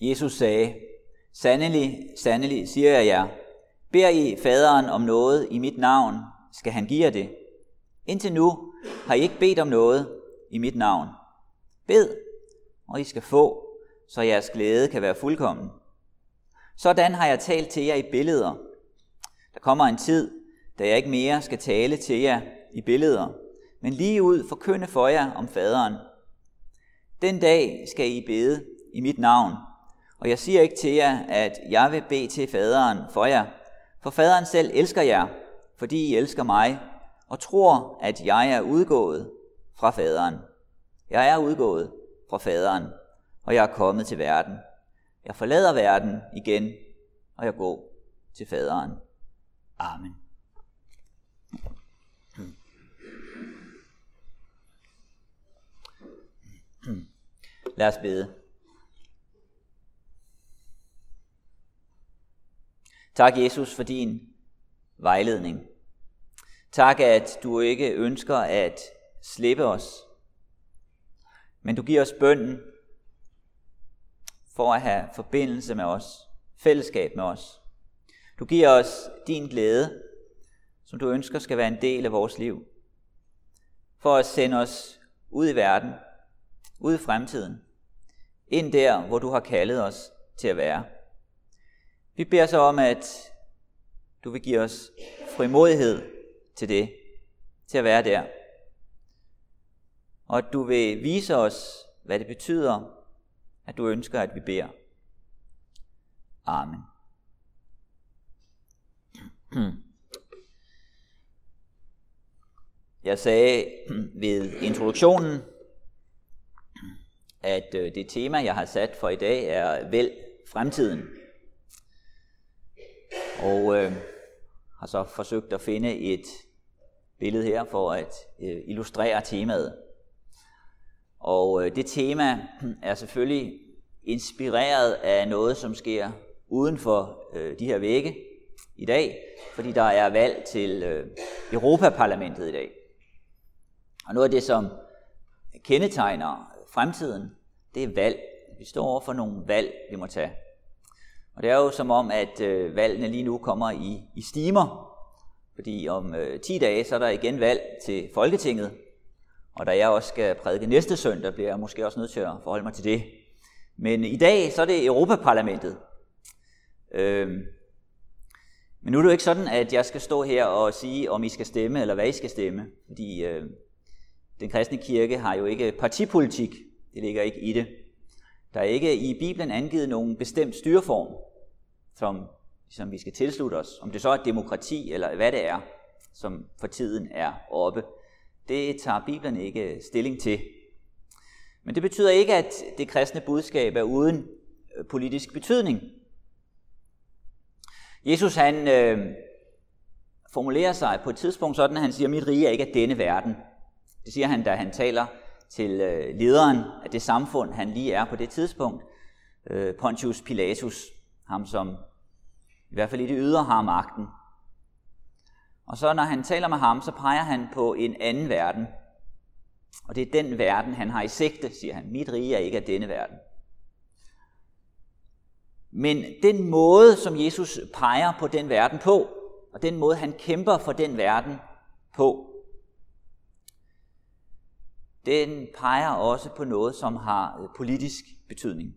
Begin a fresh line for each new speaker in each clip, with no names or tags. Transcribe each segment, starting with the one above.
Jesus sagde, Sandelig, sandelig, siger jeg jer, beder I faderen om noget i mit navn, skal han give jer det. Indtil nu har I ikke bedt om noget i mit navn. Bed, og I skal få, så jeres glæde kan være fuldkommen. Sådan har jeg talt til jer i billeder. Der kommer en tid, da jeg ikke mere skal tale til jer i billeder, men lige ud forkynde for jer om faderen. Den dag skal I bede i mit navn, og jeg siger ikke til jer, at jeg vil bede til faderen for jer, for faderen selv elsker jer, fordi I elsker mig, og tror, at jeg er udgået fra faderen. Jeg er udgået fra faderen, og jeg er kommet til verden. Jeg forlader verden igen, og jeg går til faderen. Amen. Lad os bede. Tak, Jesus, for din vejledning. Tak, at du ikke ønsker at slippe os, men du giver os bønden for at have forbindelse med os, fællesskab med os. Du giver os din glæde, som du ønsker skal være en del af vores liv, for at sende os ud i verden, ud i fremtiden, ind der, hvor du har kaldet os til at være. Vi beder så om, at du vil give os frimodighed til det, til at være der. Og at du vil vise os, hvad det betyder, at du ønsker, at vi beder. Amen. Jeg sagde ved introduktionen, at øh, det tema, jeg har sat for i dag, er vel fremtiden. Og øh, har så forsøgt at finde et billede her for at øh, illustrere temaet. Og øh, det tema er selvfølgelig inspireret af noget, som sker uden for øh, de her vægge i dag, fordi der er valg til øh, Europaparlamentet i dag. Og noget af det, som kendetegner fremtiden, det er valg. Vi står over for nogle valg, vi må tage. Og det er jo som om, at øh, valgene lige nu kommer i, i stimer, fordi om øh, 10 dage, så er der igen valg til Folketinget, og da jeg også skal prædike næste søndag, bliver jeg måske også nødt til at forholde mig til det. Men i dag, så er det Europaparlamentet. Øhm, men nu er det jo ikke sådan, at jeg skal stå her og sige, om I skal stemme, eller hvad I skal stemme. Fordi øh, den kristne kirke har jo ikke partipolitik. Det ligger ikke i det. Der er ikke i Bibelen angivet nogen bestemt styreform, som, som vi skal tilslutte os. Om det så er demokrati, eller hvad det er, som for tiden er oppe. Det tager Bibelen ikke stilling til. Men det betyder ikke, at det kristne budskab er uden øh, politisk betydning. Jesus han øh, formulerer sig på et tidspunkt sådan, at han siger, mit rige er ikke af denne verden. Det siger han, da han taler til øh, lederen af det samfund, han lige er på det tidspunkt, øh, Pontius Pilatus, ham som i hvert fald i det ydre har magten. Og så når han taler med ham, så peger han på en anden verden. Og det er den verden, han har i sigte, siger han. Mit rige er ikke af denne verden. Men den måde, som Jesus peger på den verden på, og den måde, han kæmper for den verden på, den peger også på noget, som har øh, politisk betydning.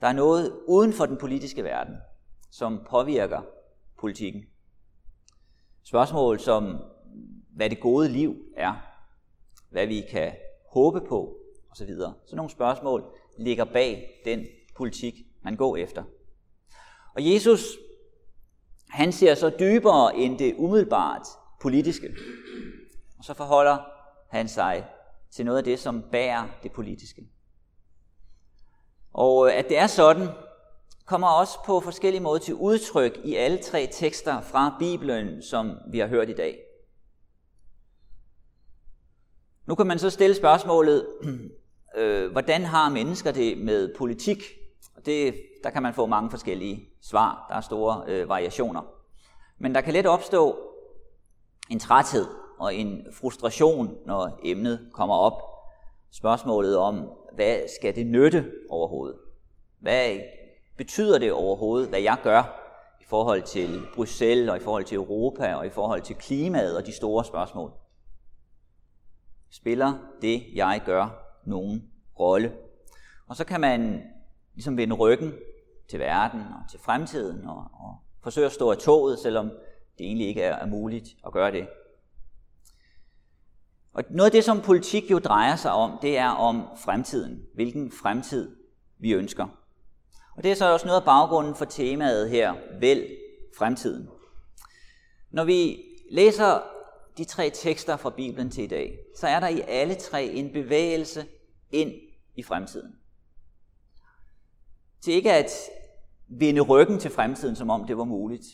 Der er noget uden for den politiske verden, som påvirker politikken. Spørgsmål som, hvad det gode liv er, hvad vi kan håbe på osv. Så nogle spørgsmål ligger bag den politik, man går efter. Og Jesus, han ser så dybere end det umiddelbart politiske. Og så forholder han sig til noget af det, som bærer det politiske. Og øh, at det er sådan, kommer også på forskellige måder til udtryk i alle tre tekster fra Bibelen, som vi har hørt i dag. Nu kan man så stille spørgsmålet, øh, hvordan har mennesker det med politik? Det, der kan man få mange forskellige svar. Der er store øh, variationer. Men der kan let opstå en træthed og en frustration, når emnet kommer op. Spørgsmålet om, hvad skal det nytte overhovedet? Hvad betyder det overhovedet, hvad jeg gør i forhold til Bruxelles og i forhold til Europa og i forhold til klimaet og de store spørgsmål? Spiller det, jeg gør, nogen rolle? Og så kan man ligesom vende ryggen til verden og til fremtiden og, og forsøge at stå af toget, selvom det egentlig ikke er, er muligt at gøre det. Og noget af det, som politik jo drejer sig om, det er om fremtiden. Hvilken fremtid vi ønsker. Og det er så også noget af baggrunden for temaet her, vælg fremtiden. Når vi læser de tre tekster fra Bibelen til i dag, så er der i alle tre en bevægelse ind i fremtiden. Til ikke at vende ryggen til fremtiden, som om det var muligt.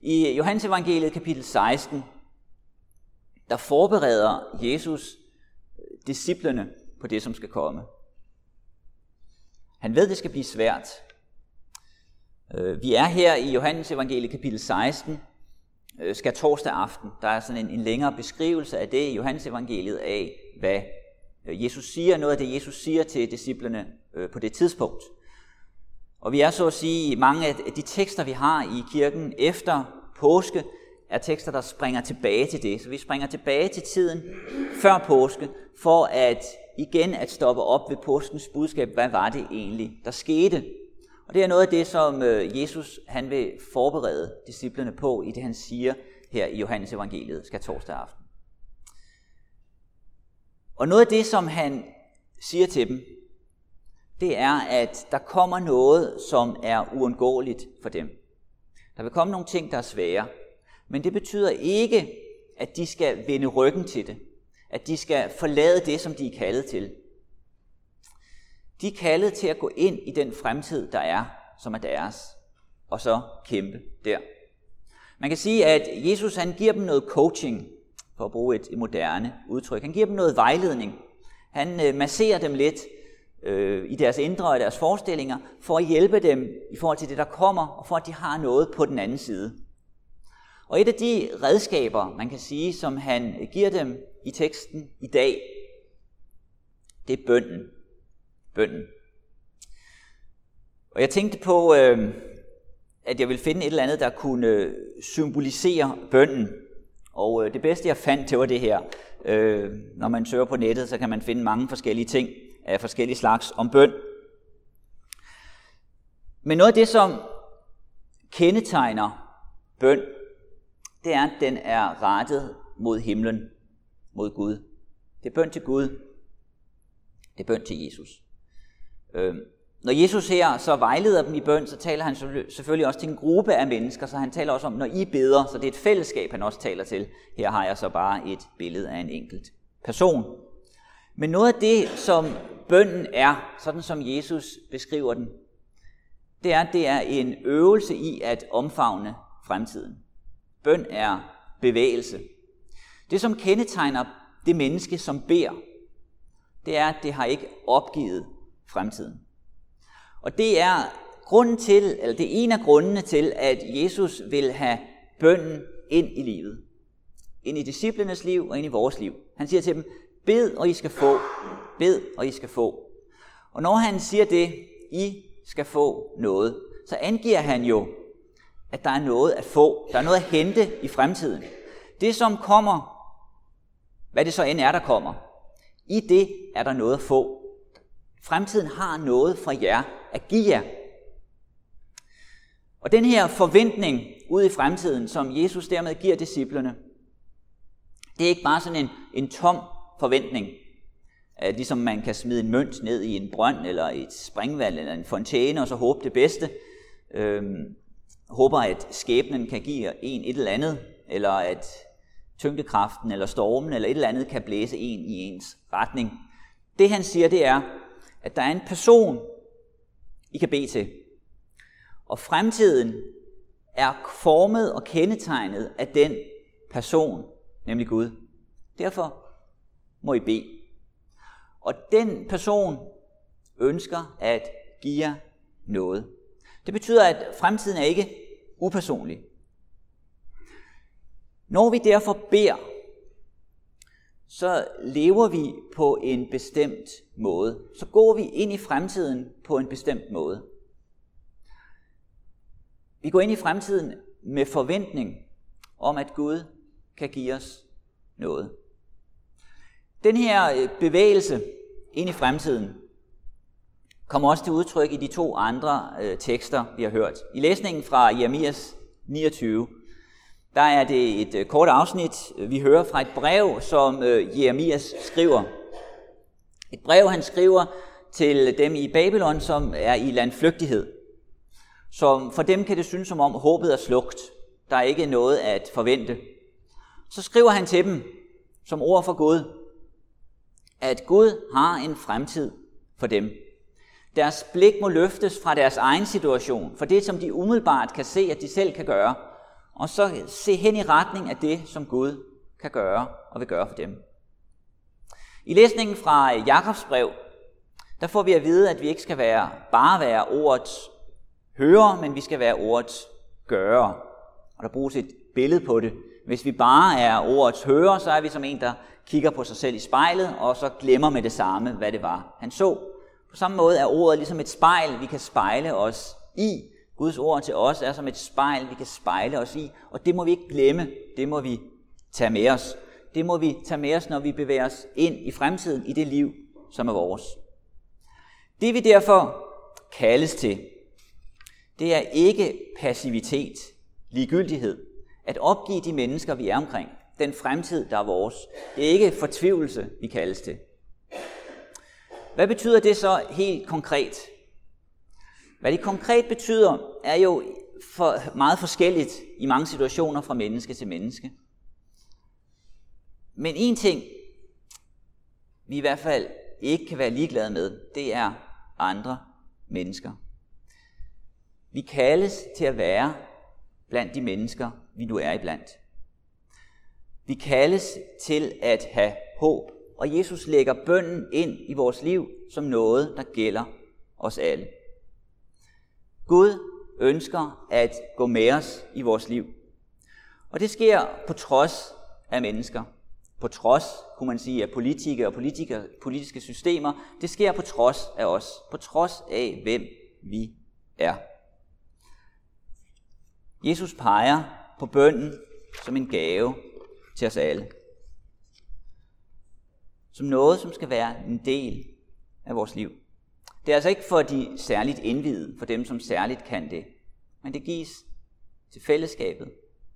I Johannes evangeliet kapitel 16, der forbereder Jesus øh, disciplene på det, som skal komme. Han ved, det skal blive svært. Øh, vi er her i Johannes evangelie kapitel 16, øh, skal torsdag aften. Der er sådan en, en længere beskrivelse af det i Johannes evangeliet af, hvad Jesus siger, noget af det Jesus siger til disciplene på det tidspunkt. Og vi er så at sige, mange af de tekster, vi har i kirken efter påske, er tekster, der springer tilbage til det. Så vi springer tilbage til tiden før påske, for at igen at stoppe op ved påskens budskab. Hvad var det egentlig, der skete? Og det er noget af det, som øh, Jesus han vil forberede disciplene på, i det han siger her i Johannes evangeliet, skal torsdag aften. Og noget af det, som han siger til dem, det er, at der kommer noget, som er uundgåeligt for dem. Der vil komme nogle ting, der er svære. Men det betyder ikke, at de skal vende ryggen til det. At de skal forlade det, som de er kaldet til. De er kaldet til at gå ind i den fremtid, der er, som er deres, og så kæmpe der. Man kan sige, at Jesus han giver dem noget coaching, for at bruge et moderne udtryk. Han giver dem noget vejledning. Han øh, masserer dem lidt øh, i deres indre og deres forestillinger, for at hjælpe dem i forhold til det, der kommer, og for at de har noget på den anden side. Og et af de redskaber, man kan sige, som han giver dem i teksten i dag, det er bønden. Bønden. Og jeg tænkte på, øh, at jeg ville finde et eller andet, der kunne symbolisere bønden. Og øh, det bedste, jeg fandt, det var det her. Øh, når man søger på nettet, så kan man finde mange forskellige ting af forskellige slags om bøn. Men noget af det, som kendetegner bøn, det er, at den er rettet mod himlen, mod Gud. Det er bøn til Gud. Det er bøn til Jesus. Øh, når Jesus her så vejleder dem i bøn, så taler han selvfølgelig også til en gruppe af mennesker, så han taler også om, når I beder, så det er et fællesskab, han også taler til. Her har jeg så bare et billede af en enkelt person. Men noget af det, som bønnen er, sådan som Jesus beskriver den, det er, at det er en øvelse i at omfavne fremtiden. Bøn er bevægelse. Det, som kendetegner det menneske, som beder, det er, at det har ikke opgivet fremtiden. Og det er grunden til, eller det er en af grundene til, at Jesus vil have bønden ind i livet. Ind i disciplenes liv og ind i vores liv. Han siger til dem, bed og I skal få. Bed og I skal få. Og når han siger det, I skal få noget, så angiver han jo, at der er noget at få. Der er noget at hente i fremtiden. Det, som kommer, hvad det så end er, der kommer, i det er der noget at få. Fremtiden har noget fra jer at give jer. Og den her forventning ud i fremtiden, som Jesus dermed giver disciplerne, det er ikke bare sådan en, en tom forventning, at ligesom man kan smide en mønt ned i en brønd, eller et springvand, eller en fontæne, og så håbe det bedste. Øhm, håber, at skæbnen kan give en et eller andet, eller at tyngdekraften eller stormen eller et eller andet kan blæse en i ens retning. Det han siger, det er, at der er en person, I kan bede til. Og fremtiden er formet og kendetegnet af den person, nemlig Gud. Derfor må I bede. Og den person ønsker at give jer noget. Det betyder, at fremtiden er ikke upersonlig. Når vi derfor beder, så lever vi på en bestemt måde. Så går vi ind i fremtiden på en bestemt måde. Vi går ind i fremtiden med forventning om, at Gud kan give os noget. Den her øh, bevægelse ind i fremtiden kommer også til udtryk i de to andre øh, tekster, vi har hørt. I læsningen fra Jeremias 29, der er det et øh, kort afsnit, øh, vi hører fra et brev, som øh, Jeremias skriver. Et brev, han skriver til dem i Babylon, som er i landflygtighed. Som for dem kan det synes som om håbet er slugt. Der er ikke noget at forvente. Så skriver han til dem, som ord for Gud, at Gud har en fremtid for dem. Deres blik må løftes fra deres egen situation, for det, som de umiddelbart kan se, at de selv kan gøre, og så se hen i retning af det, som Gud kan gøre og vil gøre for dem. I læsningen fra Jakobs brev, der får vi at vide, at vi ikke skal være bare være ordets hører, men vi skal være ordets gøre. Og der bruges et billede på det. Hvis vi bare er ordets hører, så er vi som en, der kigger på sig selv i spejlet, og så glemmer med det samme, hvad det var, han så. På samme måde er ordet ligesom et spejl, vi kan spejle os i. Guds ord til os er som et spejl, vi kan spejle os i, og det må vi ikke glemme, det må vi tage med os. Det må vi tage med os, når vi bevæger os ind i fremtiden, i det liv, som er vores. Det vi derfor kaldes til, det er ikke passivitet, ligegyldighed, at opgive de mennesker, vi er omkring, den fremtid, der er vores. Det er ikke fortvivlelse, vi kaldes til. Hvad betyder det så helt konkret? Hvad det konkret betyder, er jo for meget forskelligt i mange situationer fra menneske til menneske. Men en ting, vi i hvert fald ikke kan være ligeglade med, det er andre mennesker. Vi kaldes til at være blandt de mennesker, vi nu er iblandt. Vi kaldes til at have håb, og Jesus lægger bønden ind i vores liv som noget, der gælder os alle. Gud ønsker at gå med os i vores liv. Og det sker på trods af mennesker. På trods, kunne man sige, af politikere og politikere, politiske systemer. Det sker på trods af os. På trods af, hvem vi er. Jesus peger på bønden som en gave til os alle. Som noget, som skal være en del af vores liv. Det er altså ikke for de særligt indvidede, for dem, som særligt kan det. Men det gives til fællesskabet,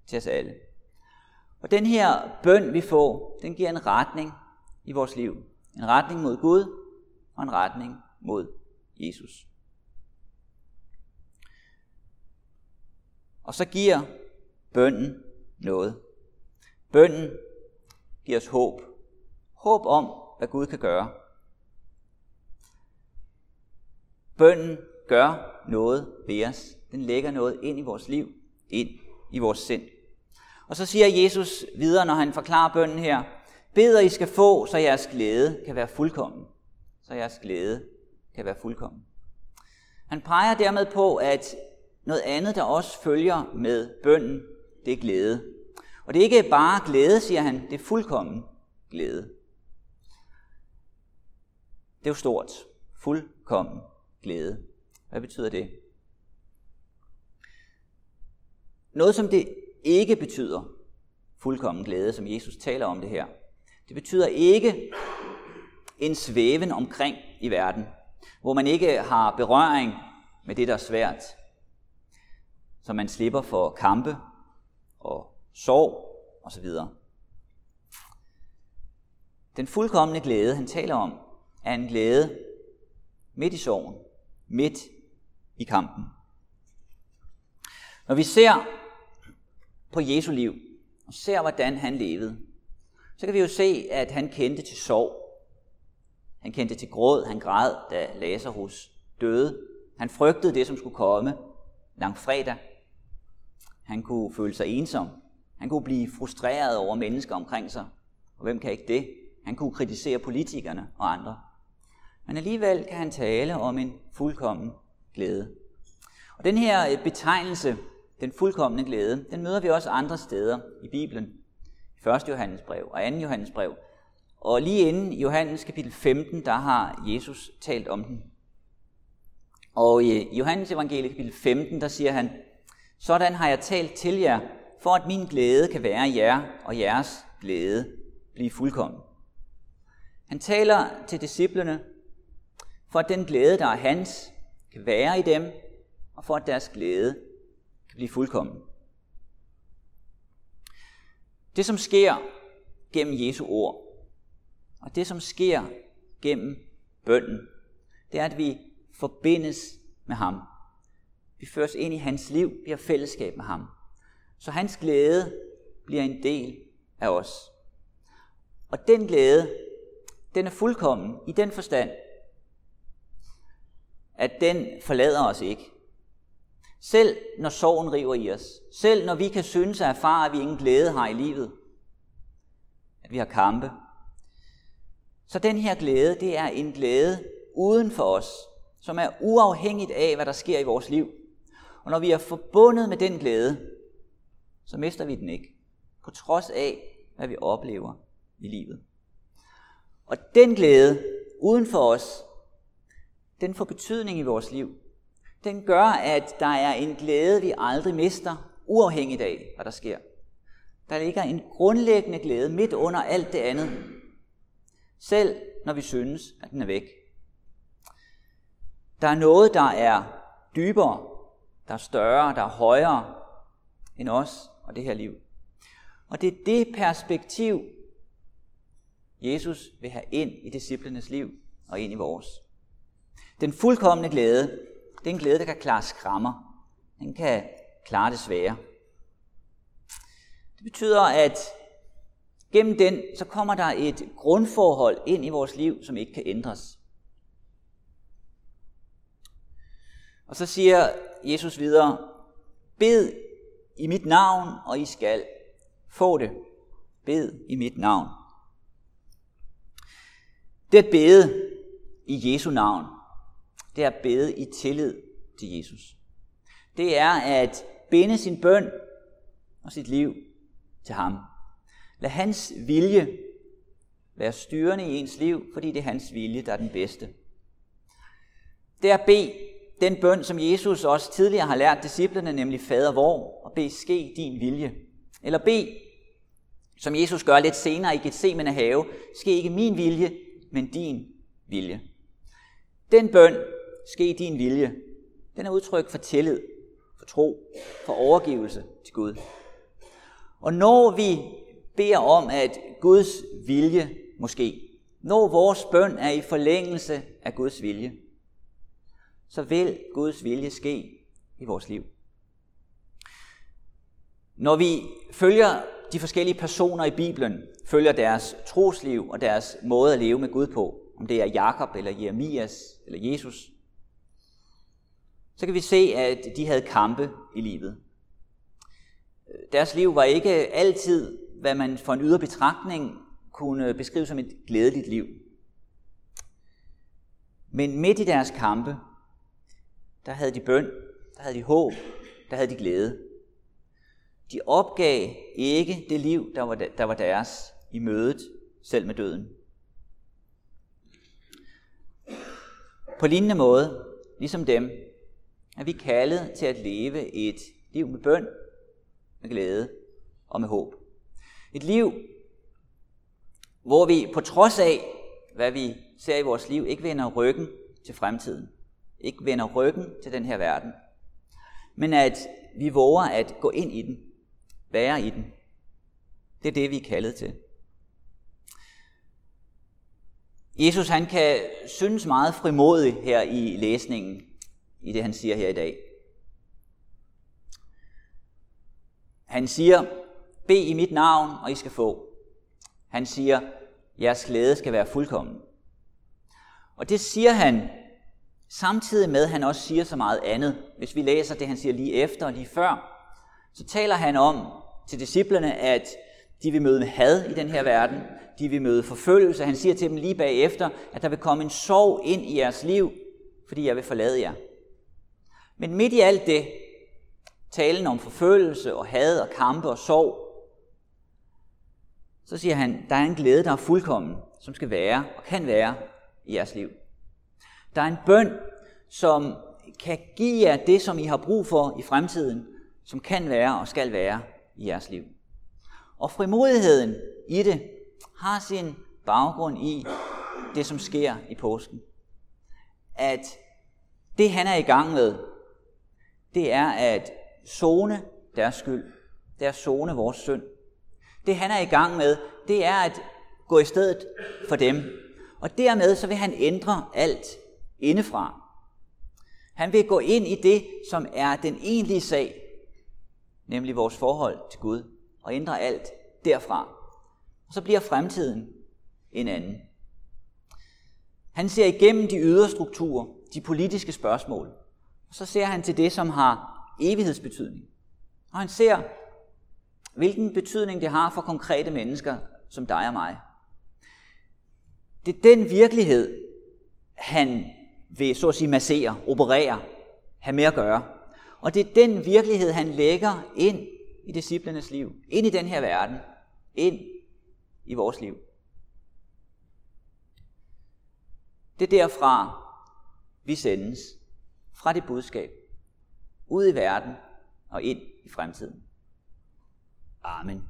til os alle. Og den her bøn, vi får, den giver en retning i vores liv. En retning mod Gud og en retning mod Jesus. Og så giver bønnen noget. Bønnen giver os håb. Håb om, hvad Gud kan gøre. Bønden gør noget ved os. Den lægger noget ind i vores liv, ind i vores sind. Og så siger Jesus videre, når han forklarer bønnen her, beder I skal få, så jeres glæde kan være fuldkommen. Så jeres glæde kan være fuldkommen. Han peger dermed på, at noget andet, der også følger med bønnen, det er glæde. Og det er ikke bare glæde, siger han, det er fuldkommen glæde. Det er jo stort. Fuldkommen glæde. Hvad betyder det? Noget, som det ikke betyder fuldkommen glæde, som Jesus taler om det her. Det betyder ikke en svæven omkring i verden, hvor man ikke har berøring med det, der er svært, så man slipper for kampe og sorg osv. Den fuldkommende glæde, han taler om, er en glæde midt i sorgen, midt i kampen. Når vi ser på Jesu liv, og ser, hvordan han levede, så kan vi jo se, at han kendte til sorg. Han kendte til gråd, han græd, da Lazarus døde. Han frygtede det, som skulle komme langfredag. Han kunne føle sig ensom. Han kunne blive frustreret over mennesker omkring sig. Og hvem kan ikke det? Han kunne kritisere politikerne og andre. Men alligevel kan han tale om en fuldkommen glæde. Og den her øh, betegnelse, den fuldkommende glæde, den møder vi også andre steder i Bibelen. I 1. Johannes brev og 2. Johannes brev. Og lige inden i Johannes kapitel 15, der har Jesus talt om den. Og i øh, Johannes evangelie kapitel 15, der siger han, Sådan har jeg talt til jer, for at min glæde kan være i jer, og jeres glæde blive fuldkommen. Han taler til disciplene, for at den glæde, der er hans, kan være i dem, og for at deres glæde kan blive fuldkommen. Det, som sker gennem Jesu ord, og det, som sker gennem bønden, det er, at vi forbindes med ham. Vi føres ind i hans liv, vi har fællesskab med ham. Så hans glæde bliver en del af os. Og den glæde, den er fuldkommen i den forstand, at den forlader os ikke. Selv når sorgen river i os, selv når vi kan synes at erfare, at vi ingen glæde har i livet, at vi har kampe, så den her glæde, det er en glæde uden for os, som er uafhængigt af, hvad der sker i vores liv. Og når vi er forbundet med den glæde, så mister vi den ikke, på trods af, hvad vi oplever i livet. Og den glæde uden for os, den får betydning i vores liv. Den gør, at der er en glæde, vi aldrig mister, uafhængigt af, hvad der sker. Der ligger en grundlæggende glæde midt under alt det andet, selv når vi synes, at den er væk. Der er noget, der er dybere, der er større, der er højere end os og det her liv. Og det er det perspektiv, Jesus vil have ind i disciplenes liv og ind i vores. Den fuldkommende glæde, det er en glæde, der kan klare skrammer. Den kan klare det svære. Det betyder, at gennem den, så kommer der et grundforhold ind i vores liv, som ikke kan ændres. Og så siger Jesus videre, bed i mit navn, og I skal få det. Bed i mit navn. Det at bede i Jesu navn, det er at bede i tillid til Jesus. Det er at binde sin bøn og sit liv til ham. Lad hans vilje være styrende i ens liv, fordi det er hans vilje, der er den bedste. Det er at bede den bøn, som Jesus også tidligere har lært disciplene, nemlig Fader vor, og bed ske din vilje. Eller bed, som Jesus gør lidt senere i Gethsemane have, ske ikke min vilje, men din vilje. Den bøn, ske din vilje, den er udtryk for tillid, for tro, for overgivelse til Gud. Og når vi beder om, at Guds vilje måske, når vores bøn er i forlængelse af Guds vilje, så vil Guds vilje ske i vores liv. Når vi følger de forskellige personer i Bibelen, følger deres trosliv og deres måde at leve med Gud på, om det er Jakob eller Jeremias eller Jesus, så kan vi se, at de havde kampe i livet. Øh, deres liv var ikke altid, hvad man for en ydre betragtning kunne beskrive som et glædeligt liv. Men midt i deres kampe, der havde de bøn, der havde de håb, der havde de glæde. De opgav ikke det liv, der var, der var deres i mødet, selv med døden. På lignende måde, ligesom dem, er vi kaldet til at leve et liv med bøn, med glæde og med håb. Et liv, hvor vi på trods af, hvad vi ser i vores liv, ikke vender ryggen til fremtiden. Ikke vender ryggen til den her verden. Men at vi våger at gå ind i den, være i den. Det er det, vi er kaldet til. Jesus han kan synes meget frimodig her i læsningen, i det han siger her i dag. Han siger, bed i mit navn, og I skal få. Han siger, jeres glæde skal være fuldkommen. Og det siger han, samtidig med, at han også siger så meget andet. Hvis vi læser det, han siger lige efter og lige før, så taler han om til disciplerne, at de vil møde med had i den her verden. De vil møde forfølgelse. Han siger til dem lige bagefter, at der vil komme en sorg ind i jeres liv, fordi jeg vil forlade jer. Men midt i alt det, talen om forfølgelse og had og kampe og sorg, så siger han, der er en glæde, der er fuldkommen, som skal være og kan være i jeres liv. Der er en bøn, som kan give jer det, som I har brug for i fremtiden, som kan være og skal være i jeres liv. Og frimodigheden i det har sin baggrund i det, som sker i påsken. At det, han er i gang med, det er at zone deres skyld. Det er at zone vores synd. Det, han er i gang med, det er at gå i stedet for dem. Og dermed så vil han ændre alt indefra. Han vil gå ind i det, som er den egentlige sag, nemlig vores forhold til Gud, og ændre alt derfra. Og så bliver fremtiden en anden. Han ser igennem de ydre strukturer, de politiske spørgsmål, så ser han til det, som har evighedsbetydning. Og han ser, hvilken betydning det har for konkrete mennesker som dig og mig. Det er den virkelighed, han vil så at sige massere, operere, have med at gøre. Og det er den virkelighed, han lægger ind i disciplernes liv, ind i den her verden, ind i vores liv. Det er derfra, vi sendes, fra det budskab, ud i verden og ind i fremtiden. Amen.